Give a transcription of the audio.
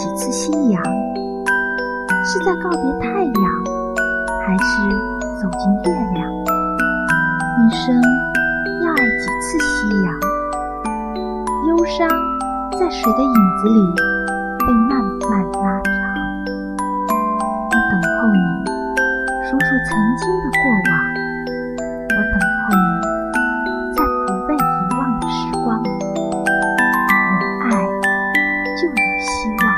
几次夕阳是在告别太阳还是走进月亮？一生要爱几次夕阳？忧伤在谁的影子里被慢慢拉长？我等候你数数曾经的过往我等候你在不被遗忘的时光。有爱就有希望。